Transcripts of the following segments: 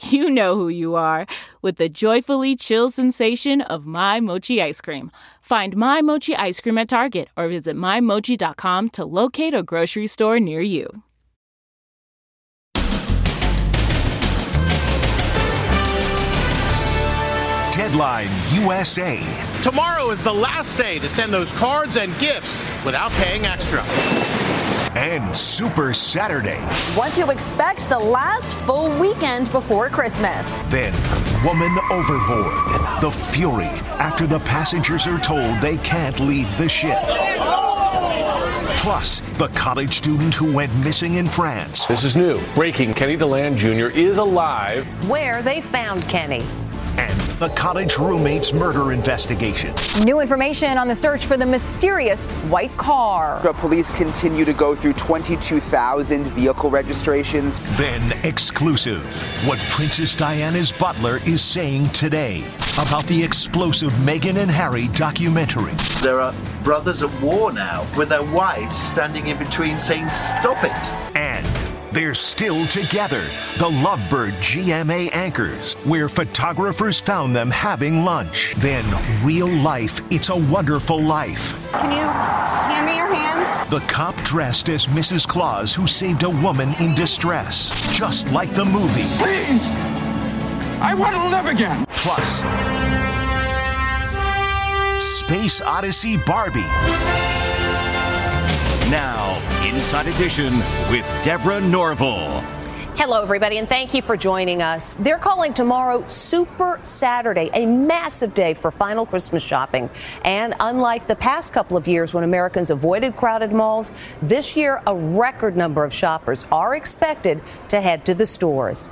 you know who you are with the joyfully chill sensation of My Mochi ice cream. Find My Mochi ice cream at Target or visit MyMochi.com to locate a grocery store near you. Deadline USA. Tomorrow is the last day to send those cards and gifts without paying extra. And Super Saturday. What to expect the last full weekend before Christmas. Then, Woman Overboard. The fury after the passengers are told they can't leave the ship. Plus, the college student who went missing in France. This is new. Breaking Kenny DeLand Jr. is alive. Where they found Kenny. And the college roommate's murder investigation. New information on the search for the mysterious white car. The police continue to go through 22,000 vehicle registrations. Then exclusive. What Princess Diana's butler is saying today about the explosive Meghan and Harry documentary. There are brothers at war now with their wives standing in between saying, Stop it. And they're still together. The Lovebird GMA anchors, where photographers found them having lunch. Then, real life, it's a wonderful life. Can you hand me your hands? The cop dressed as Mrs. Claus who saved a woman in distress, just like the movie. Please! I want to live again! Plus, Space Odyssey Barbie. Now, Inside Edition with Deborah Norville. Hello, everybody, and thank you for joining us. They're calling tomorrow Super Saturday, a massive day for final Christmas shopping. And unlike the past couple of years when Americans avoided crowded malls, this year a record number of shoppers are expected to head to the stores.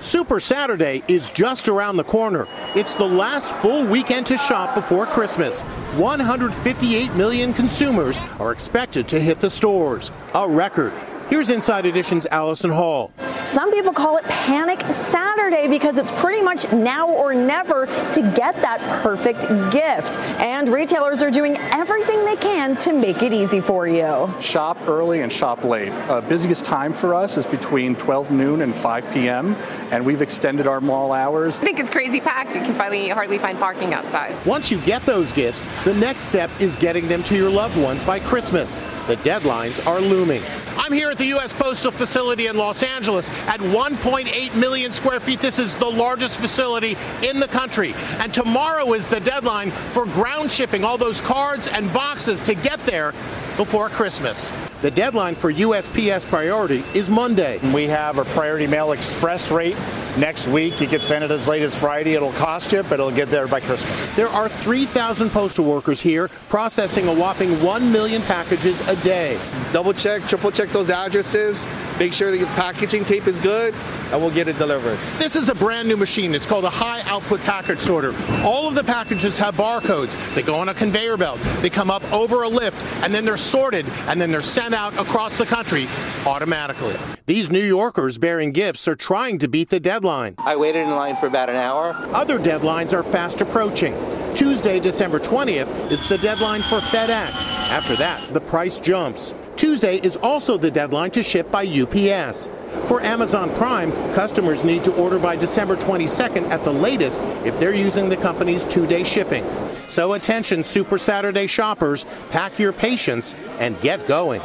Super Saturday is just around the corner. It's the last full weekend to shop before Christmas. 158 million consumers are expected to hit the stores, a record. Here's Inside Edition's Allison Hall. Some people call it Panic Saturday because it's pretty much now or never to get that perfect gift. And retailers are doing everything they can to make it easy for you. Shop early and shop late. Uh, busiest time for us is between 12 noon and 5 p.m., and we've extended our mall hours. I think it's crazy packed. You can finally hardly find parking outside. Once you get those gifts, the next step is getting them to your loved ones by Christmas. The deadlines are looming. I'm here at the U.S. Postal Facility in Los Angeles at 1.8 million square feet. This is the largest facility in the country. And tomorrow is the deadline for ground shipping all those cards and boxes to get there before Christmas. The deadline for USPS Priority is Monday. We have a Priority Mail Express rate next week. You can send it as late as Friday. It'll cost you, but it'll get there by Christmas. There are 3,000 postal workers here processing a whopping 1 million packages a day. Double check, triple check those addresses, make sure the packaging tape is good, and we'll get it delivered. This is a brand new machine. It's called a high output package sorter. All of the packages have barcodes. They go on a conveyor belt. They come up over a lift, and then they're sorted, and then they're sent out across the country automatically. These New Yorkers bearing gifts are trying to beat the deadline. I waited in line for about an hour. Other deadlines are fast approaching. Tuesday, December 20th is the deadline for FedEx. After that, the price jumps. Tuesday is also the deadline to ship by UPS. For Amazon Prime, customers need to order by December 22nd at the latest if they're using the company's two day shipping. So attention, Super Saturday shoppers, pack your patience and get going.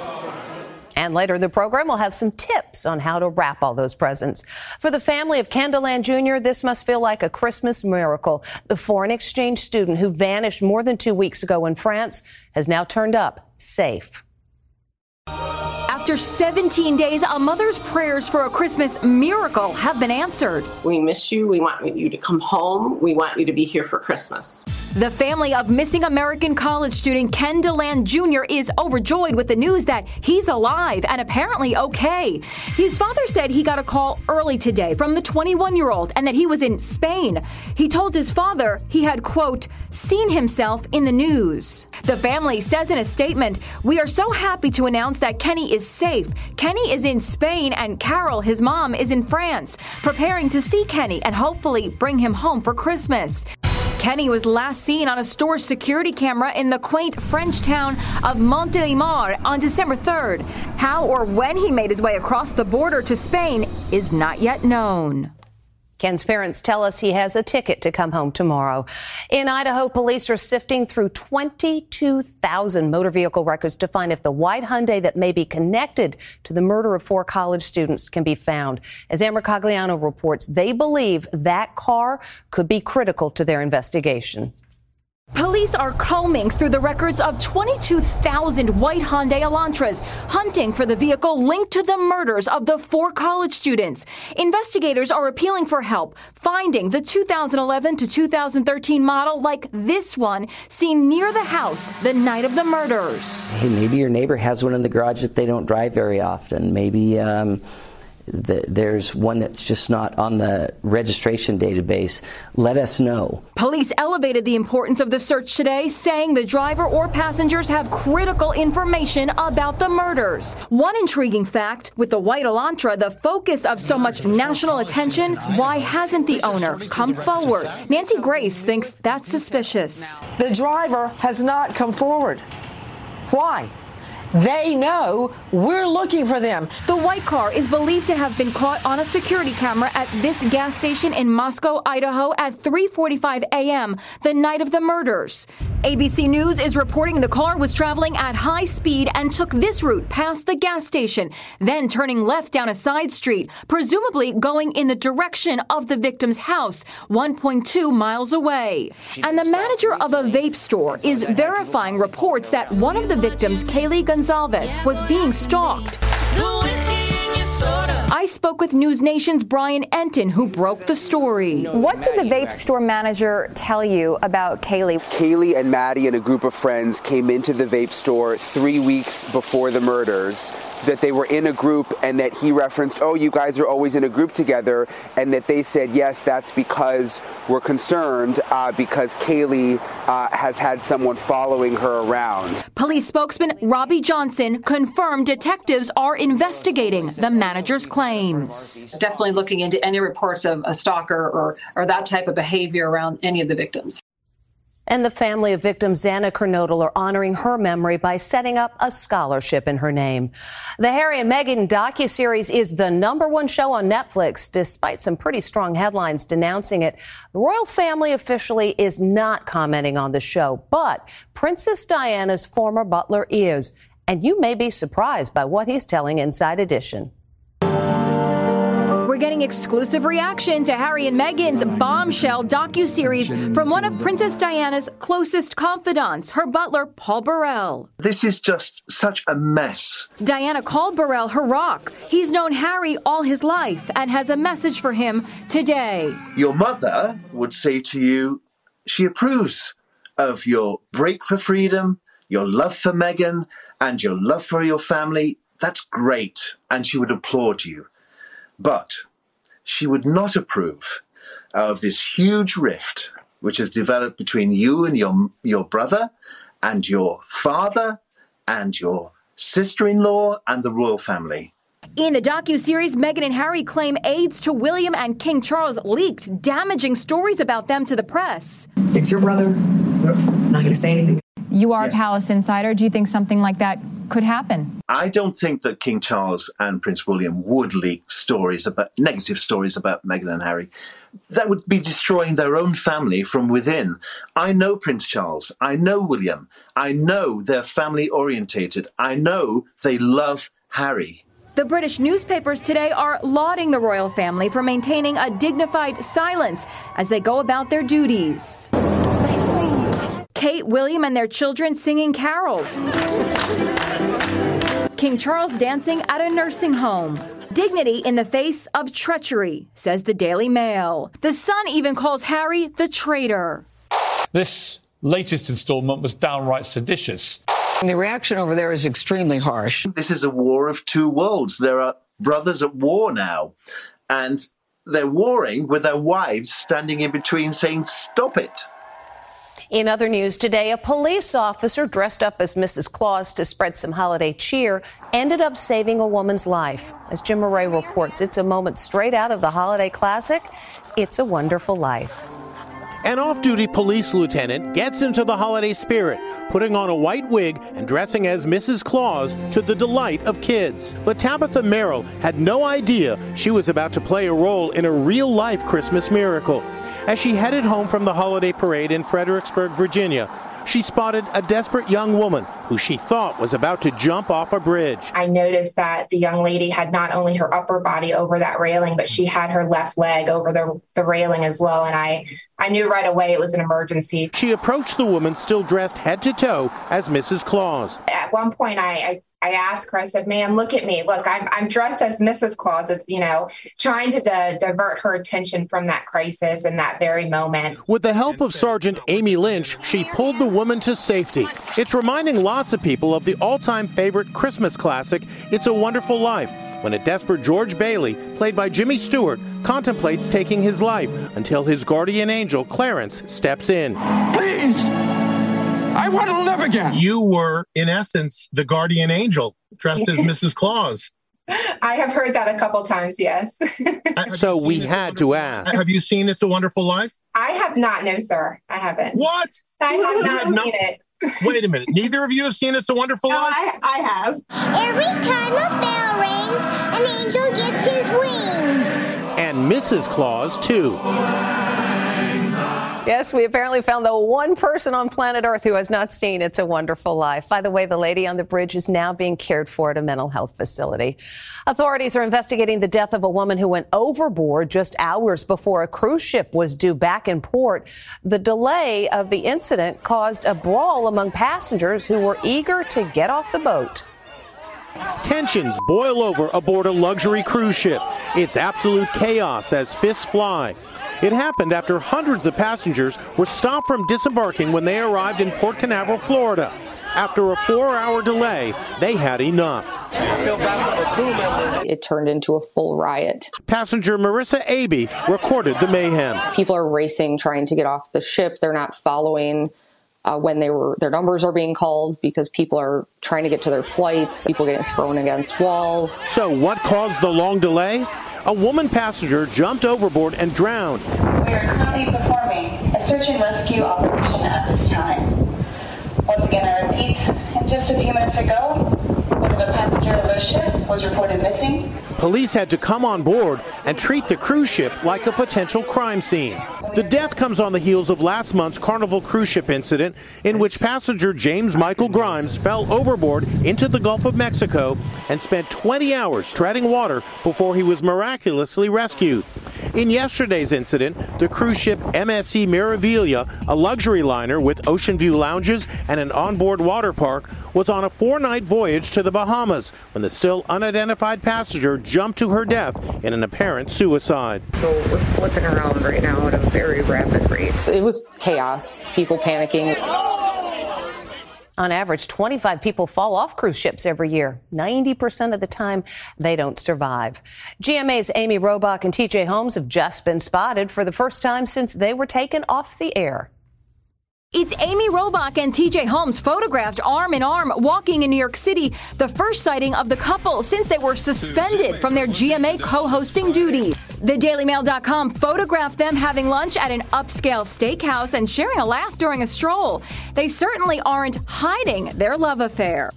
And later in the program, we'll have some tips on how to wrap all those presents. For the family of Ken DeLand Jr., this must feel like a Christmas miracle. The foreign exchange student who vanished more than two weeks ago in France has now turned up safe. Oh! After 17 days, a mother's prayers for a Christmas miracle have been answered. We miss you. We want you to come home. We want you to be here for Christmas. The family of missing American college student Ken DeLand Jr. is overjoyed with the news that he's alive and apparently okay. His father said he got a call early today from the 21 year old and that he was in Spain. He told his father he had, quote, seen himself in the news. The family says in a statement, We are so happy to announce that Kenny is safe. Kenny is in Spain and Carol, his mom, is in France, preparing to see Kenny and hopefully bring him home for Christmas. Kenny was last seen on a store security camera in the quaint French town of Montélimar on December 3rd. How or when he made his way across the border to Spain is not yet known. Ken's parents tell us he has a ticket to come home tomorrow. In Idaho, police are sifting through 22,000 motor vehicle records to find if the white Hyundai that may be connected to the murder of four college students can be found. As Ann Mercogliano reports, they believe that car could be critical to their investigation. Police are combing through the records of 22,000 white Hyundai Elantras, hunting for the vehicle linked to the murders of the four college students. Investigators are appealing for help finding the 2011 to 2013 model like this one seen near the house the night of the murders. Hey, maybe your neighbor has one in the garage that they don't drive very often. Maybe. Um the, there's one that's just not on the registration database, let us know. Police elevated the importance of the search today, saying the driver or passengers have critical information about the murders. One intriguing fact with the white Elantra, the focus of so much national attention, why hasn't the owner come forward? Nancy Grace thinks that's suspicious. The driver has not come forward. Why? They know we're looking for them. The white car is believed to have been caught on a security camera at this gas station in Moscow, Idaho at 3:45 a.m. the night of the murders. ABC News is reporting the car was traveling at high speed and took this route past the gas station, then turning left down a side street, presumably going in the direction of the victim's house, 1.2 miles away. And the manager of a vape store is verifying reports that one of the victims, Kaylee Goncalves, was being stalked. I spoke with News Nation's Brian Entin, who broke the story. What did the vape store manager tell you about Kaylee? Kaylee and Maddie and a group of friends came into the vape store three weeks before the murders. That they were in a group and that he referenced, oh, you guys are always in a group together. And that they said, yes, that's because we're concerned uh, because Kaylee uh, has had someone following her around. Police spokesman Robbie Johnson confirmed detectives are investigating the manager's claims. Definitely looking into any reports of a stalker or, or that type of behavior around any of the victims. And the family of victim Xana Kernodle are honoring her memory by setting up a scholarship in her name. The Harry and Meghan docuseries is the number one show on Netflix, despite some pretty strong headlines denouncing it. The royal family officially is not commenting on the show, but Princess Diana's former butler is. And you may be surprised by what he's telling Inside Edition. We're getting exclusive reaction to Harry and Meghan's bombshell docu-series from one of Princess Diana's closest confidants, her butler Paul Burrell. This is just such a mess. Diana called Burrell her rock. He's known Harry all his life and has a message for him today. Your mother would say to you, she approves of your break for freedom, your love for Meghan, and your love for your family. That's great, and she would applaud you. But she would not approve of this huge rift which has developed between you and your, your brother and your father and your sister-in-law and the royal family. In the docu-series, Meghan and Harry claim aides to William and King Charles leaked damaging stories about them to the press. It's your brother. I'm not going to say anything. You are yes. a palace insider. Do you think something like that could happen? I don't think that King Charles and Prince William would leak stories about negative stories about Meghan and Harry. That would be destroying their own family from within. I know Prince Charles. I know William. I know they're family orientated. I know they love Harry. The British newspapers today are lauding the royal family for maintaining a dignified silence as they go about their duties. Kate, William, and their children singing carols. King Charles dancing at a nursing home. Dignity in the face of treachery, says the Daily Mail. The Sun even calls Harry the traitor. This latest installment was downright seditious. The reaction over there is extremely harsh. This is a war of two worlds. There are brothers at war now, and they're warring with their wives standing in between saying, Stop it. In other news today, a police officer dressed up as Mrs. Claus to spread some holiday cheer ended up saving a woman's life. As Jim Murray reports, it's a moment straight out of the holiday classic, It's a Wonderful Life. An off duty police lieutenant gets into the holiday spirit, putting on a white wig and dressing as Mrs. Claus to the delight of kids. But Tabitha Merrill had no idea she was about to play a role in a real life Christmas miracle. As she headed home from the holiday parade in Fredericksburg, Virginia, she spotted a desperate young woman who she thought was about to jump off a bridge. I noticed that the young lady had not only her upper body over that railing, but she had her left leg over the, the railing as well. And I, I knew right away it was an emergency. She approached the woman still dressed head to toe as Mrs. Claus. At one point, I, I I asked her, I said, ma'am, look at me. Look, I'm, I'm dressed as Mrs. Claus, you know, trying to di- divert her attention from that crisis in that very moment. With the help of Sergeant Amy Lynch, she pulled the woman to safety. It's reminding lots of people of the all time favorite Christmas classic, It's a Wonderful Life when a desperate George Bailey, played by Jimmy Stewart, contemplates taking his life until his guardian angel, Clarence, steps in. Please! I want to live again. You were, in essence, the guardian angel dressed as Mrs. Claus. I have heard that a couple times, yes. so we had to ask. Have you seen It's a Wonderful Life? I have not, no, sir. I haven't. What? I have not have seen it. Wait a minute. Neither of you have seen It's a Wonderful no, Life? I, I have. Every time a bell rings, an angel gets his wings. And Mrs. Claus, too. Yes, we apparently found the one person on planet Earth who has not seen It's a Wonderful Life. By the way, the lady on the bridge is now being cared for at a mental health facility. Authorities are investigating the death of a woman who went overboard just hours before a cruise ship was due back in port. The delay of the incident caused a brawl among passengers who were eager to get off the boat. Tensions boil over aboard a luxury cruise ship. It's absolute chaos as fists fly. It happened after hundreds of passengers were stopped from disembarking when they arrived in Port Canaveral, Florida. After a four hour delay, they had enough. It turned into a full riot. Passenger Marissa Aby recorded the mayhem. People are racing, trying to get off the ship. They're not following uh, when they were their numbers are being called because people are trying to get to their flights. People getting thrown against walls. So, what caused the long delay? A woman passenger jumped overboard and drowned. We are currently performing a search and rescue operation at this time. Once again, I repeat, and just a few minutes ago, ship was reported missing. Police had to come on board and treat the cruise ship like a potential crime scene. The death comes on the heels of last month's Carnival cruise ship incident in which passenger James Michael Grimes fell overboard into the Gulf of Mexico and spent 20 hours treading water before he was miraculously rescued. In yesterday's incident, the cruise ship MSC Meraviglia, a luxury liner with ocean view lounges and an onboard water park, was on a four night voyage to the Bahamas when the still unidentified passenger jumped to her death in an apparent suicide. So we're flipping around right now at a very rapid rate. It was chaos, people panicking. On average, 25 people fall off cruise ships every year. 90% of the time, they don't survive. GMA's Amy Robach and TJ Holmes have just been spotted for the first time since they were taken off the air. It's Amy Robach and TJ Holmes photographed arm in arm walking in New York City, the first sighting of the couple since they were suspended from their GMA co hosting duties. TheDailyMail.com photographed them having lunch at an upscale steakhouse and sharing a laugh during a stroll. They certainly aren't hiding their love affair.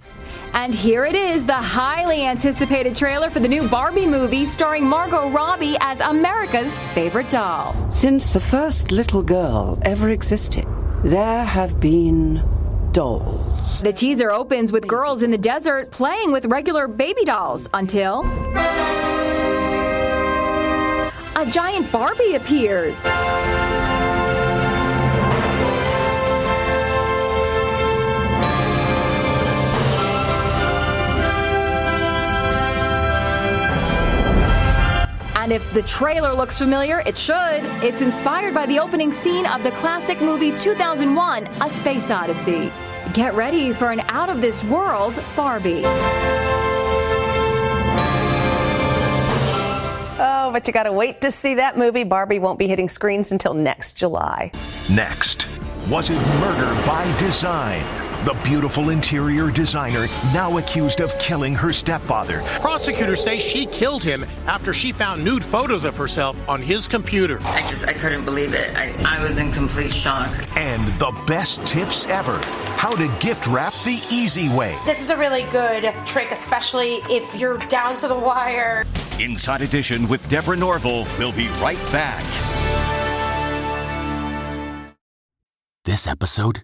And here it is, the highly anticipated trailer for the new Barbie movie starring Margot Robbie as America's favorite doll. Since the first little girl ever existed, there have been dolls. The teaser opens with girls in the desert playing with regular baby dolls until a giant Barbie appears. And if the trailer looks familiar, it should. It's inspired by the opening scene of the classic movie 2001 A Space Odyssey. Get ready for an out of this world Barbie. Oh, but you got to wait to see that movie. Barbie won't be hitting screens until next July. Next, was it murder by design? The beautiful interior designer now accused of killing her stepfather. Prosecutors say she killed him after she found nude photos of herself on his computer. I just, I couldn't believe it. I, I was in complete shock. And the best tips ever how to gift wrap the easy way. This is a really good trick, especially if you're down to the wire. Inside Edition with Deborah Norville. We'll be right back. This episode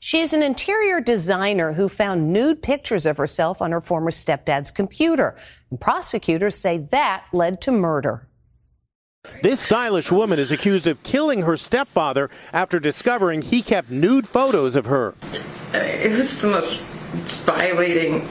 She is an interior designer who found nude pictures of herself on her former stepdad's computer. And prosecutors say that led to murder. This stylish woman is accused of killing her stepfather after discovering he kept nude photos of her. It was the most violating,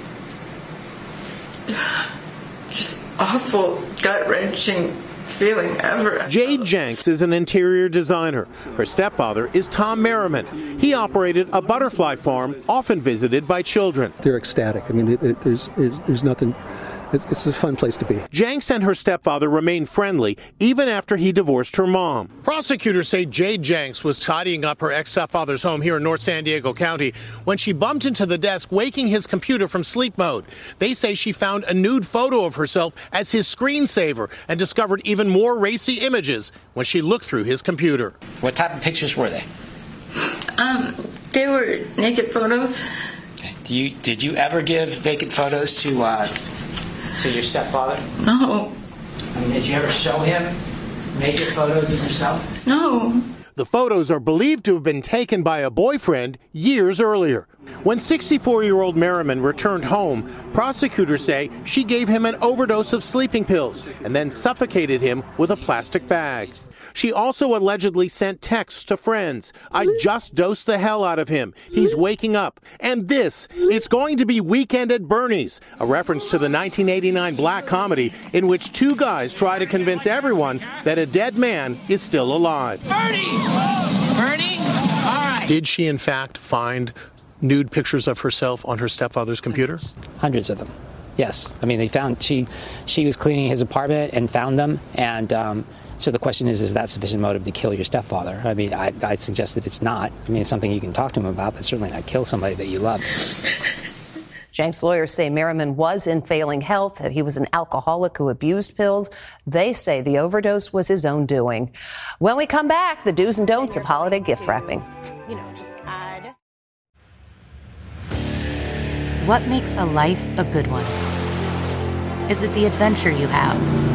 just awful, gut wrenching feeling ever. Jade Janks is an interior designer. Her stepfather is Tom Merriman. He operated a butterfly farm often visited by children. They're ecstatic. I mean, it, it, there's, there's, there's nothing. It's, it's a fun place to be. Janks and her stepfather remained friendly even after he divorced her mom. Prosecutors say Jade Janks was tidying up her ex stepfather's home here in North San Diego County when she bumped into the desk, waking his computer from sleep mode. They say she found a nude photo of herself as his screensaver and discovered even more racy images when she looked through his computer. What type of pictures were they? Um, they were naked photos. Do you did you ever give naked photos to uh, to your stepfather? No. I mean, did you ever show him naked photos of yourself? No. The photos are believed to have been taken by a boyfriend years earlier. When 64 year old Merriman returned home, prosecutors say she gave him an overdose of sleeping pills and then suffocated him with a plastic bag. She also allegedly sent texts to friends. I mm-hmm. just dosed the hell out of him. He's mm-hmm. waking up. And this, mm-hmm. it's going to be Weekend at Bernie's, a reference to the 1989 black comedy in which two guys try to convince everyone that a dead man is still alive. Bernie! Bernie? All right. Did she, in fact, find nude pictures of herself on her stepfather's computer? Hundreds of them. Yes, I mean they found she she was cleaning his apartment and found them, and um, so the question is, is that sufficient motive to kill your stepfather? I mean, I, I suggest that it's not. I mean, it's something you can talk to him about, but certainly not kill somebody that you love. Janks lawyers say Merriman was in failing health, that he was an alcoholic who abused pills. They say the overdose was his own doing. When we come back, the do's and don'ts of holiday gift wrapping. You know, just add. What makes a life a good one? Is it the adventure you have?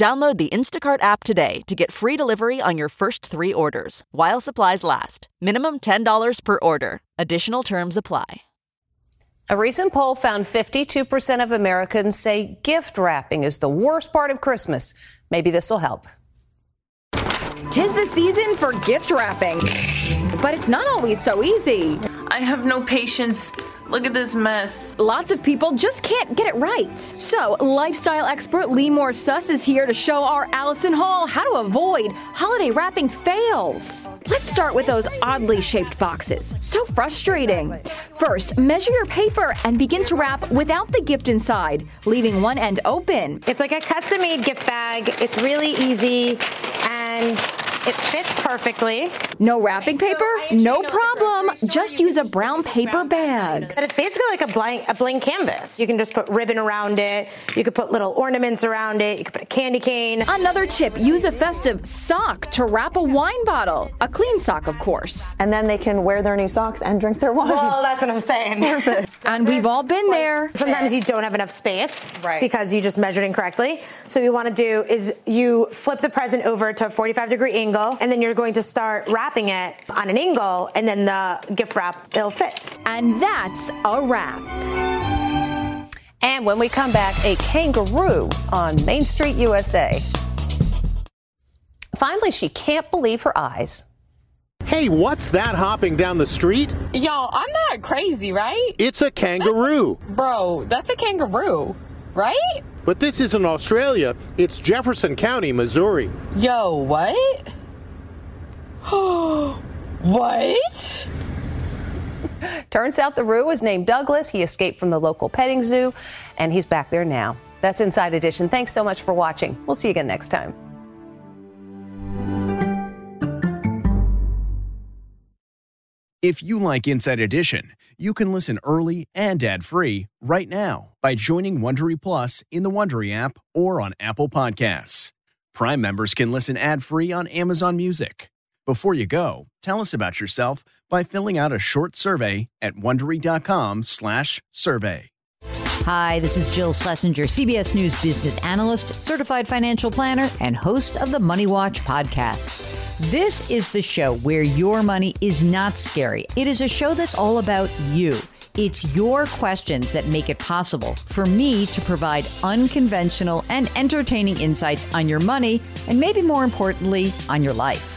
Download the Instacart app today to get free delivery on your first three orders while supplies last. Minimum $10 per order. Additional terms apply. A recent poll found 52% of Americans say gift wrapping is the worst part of Christmas. Maybe this will help. Tis the season for gift wrapping, but it's not always so easy. I have no patience. Look at this mess. Lots of people just can't get it right. So, lifestyle expert Limor Suss is here to show our Allison Hall how to avoid holiday wrapping fails. Let's start with those oddly shaped boxes. So frustrating. First, measure your paper and begin to wrap without the gift inside, leaving one end open. It's like a custom made gift bag. It's really easy and it fits perfectly. No wrapping paper? No problem. Just use a brown paper bag. But it's basically like a blank a blank canvas. You can just put ribbon around it. You could put little ornaments around it. You could put a candy cane. Another tip, use a festive sock to wrap a wine bottle. A clean sock, of course. And then they can wear their new socks and drink their wine. Well, that's what I'm saying. Perfect. And we've all been there. Sometimes you don't have enough space right. because you just measured incorrectly. So what you want to do is you flip the present over to a 45 degree angle, and then you're going to start wrapping it on an angle, and then the gift wrap it'll fit. And that's a wrap. And when we come back, a kangaroo on Main Street, USA. Finally, she can't believe her eyes. Hey, what's that hopping down the street? Yo, I'm not crazy, right? It's a kangaroo. Bro, that's a kangaroo, right? But this isn't Australia, it's Jefferson County, Missouri. Yo, what? what? Turns out the Roo is named Douglas. He escaped from the local petting zoo, and he's back there now. That's Inside Edition. Thanks so much for watching. We'll see you again next time. If you like Inside Edition, you can listen early and ad-free right now by joining Wondery Plus in the Wondery app or on Apple Podcasts. Prime members can listen ad-free on Amazon Music. Before you go, tell us about yourself by filling out a short survey at wondery.com/survey. Hi, this is Jill Schlesinger, CBS News business analyst, certified financial planner, and host of the Money Watch podcast. This is the show where your money is not scary. It is a show that's all about you. It's your questions that make it possible for me to provide unconventional and entertaining insights on your money, and maybe more importantly, on your life.